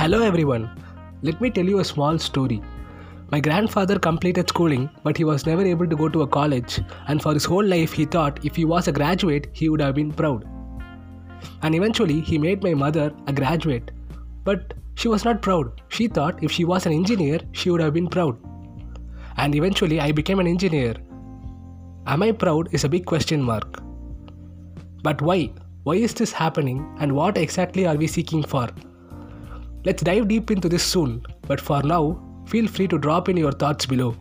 Hello everyone. Let me tell you a small story. My grandfather completed schooling, but he was never able to go to a college, and for his whole life he thought if he was a graduate, he would have been proud. And eventually he made my mother a graduate, but she was not proud. She thought if she was an engineer, she would have been proud. And eventually I became an engineer. Am I proud is a big question mark. But why? Why is this happening and what exactly are we seeking for? Let's dive deep into this soon, but for now, feel free to drop in your thoughts below.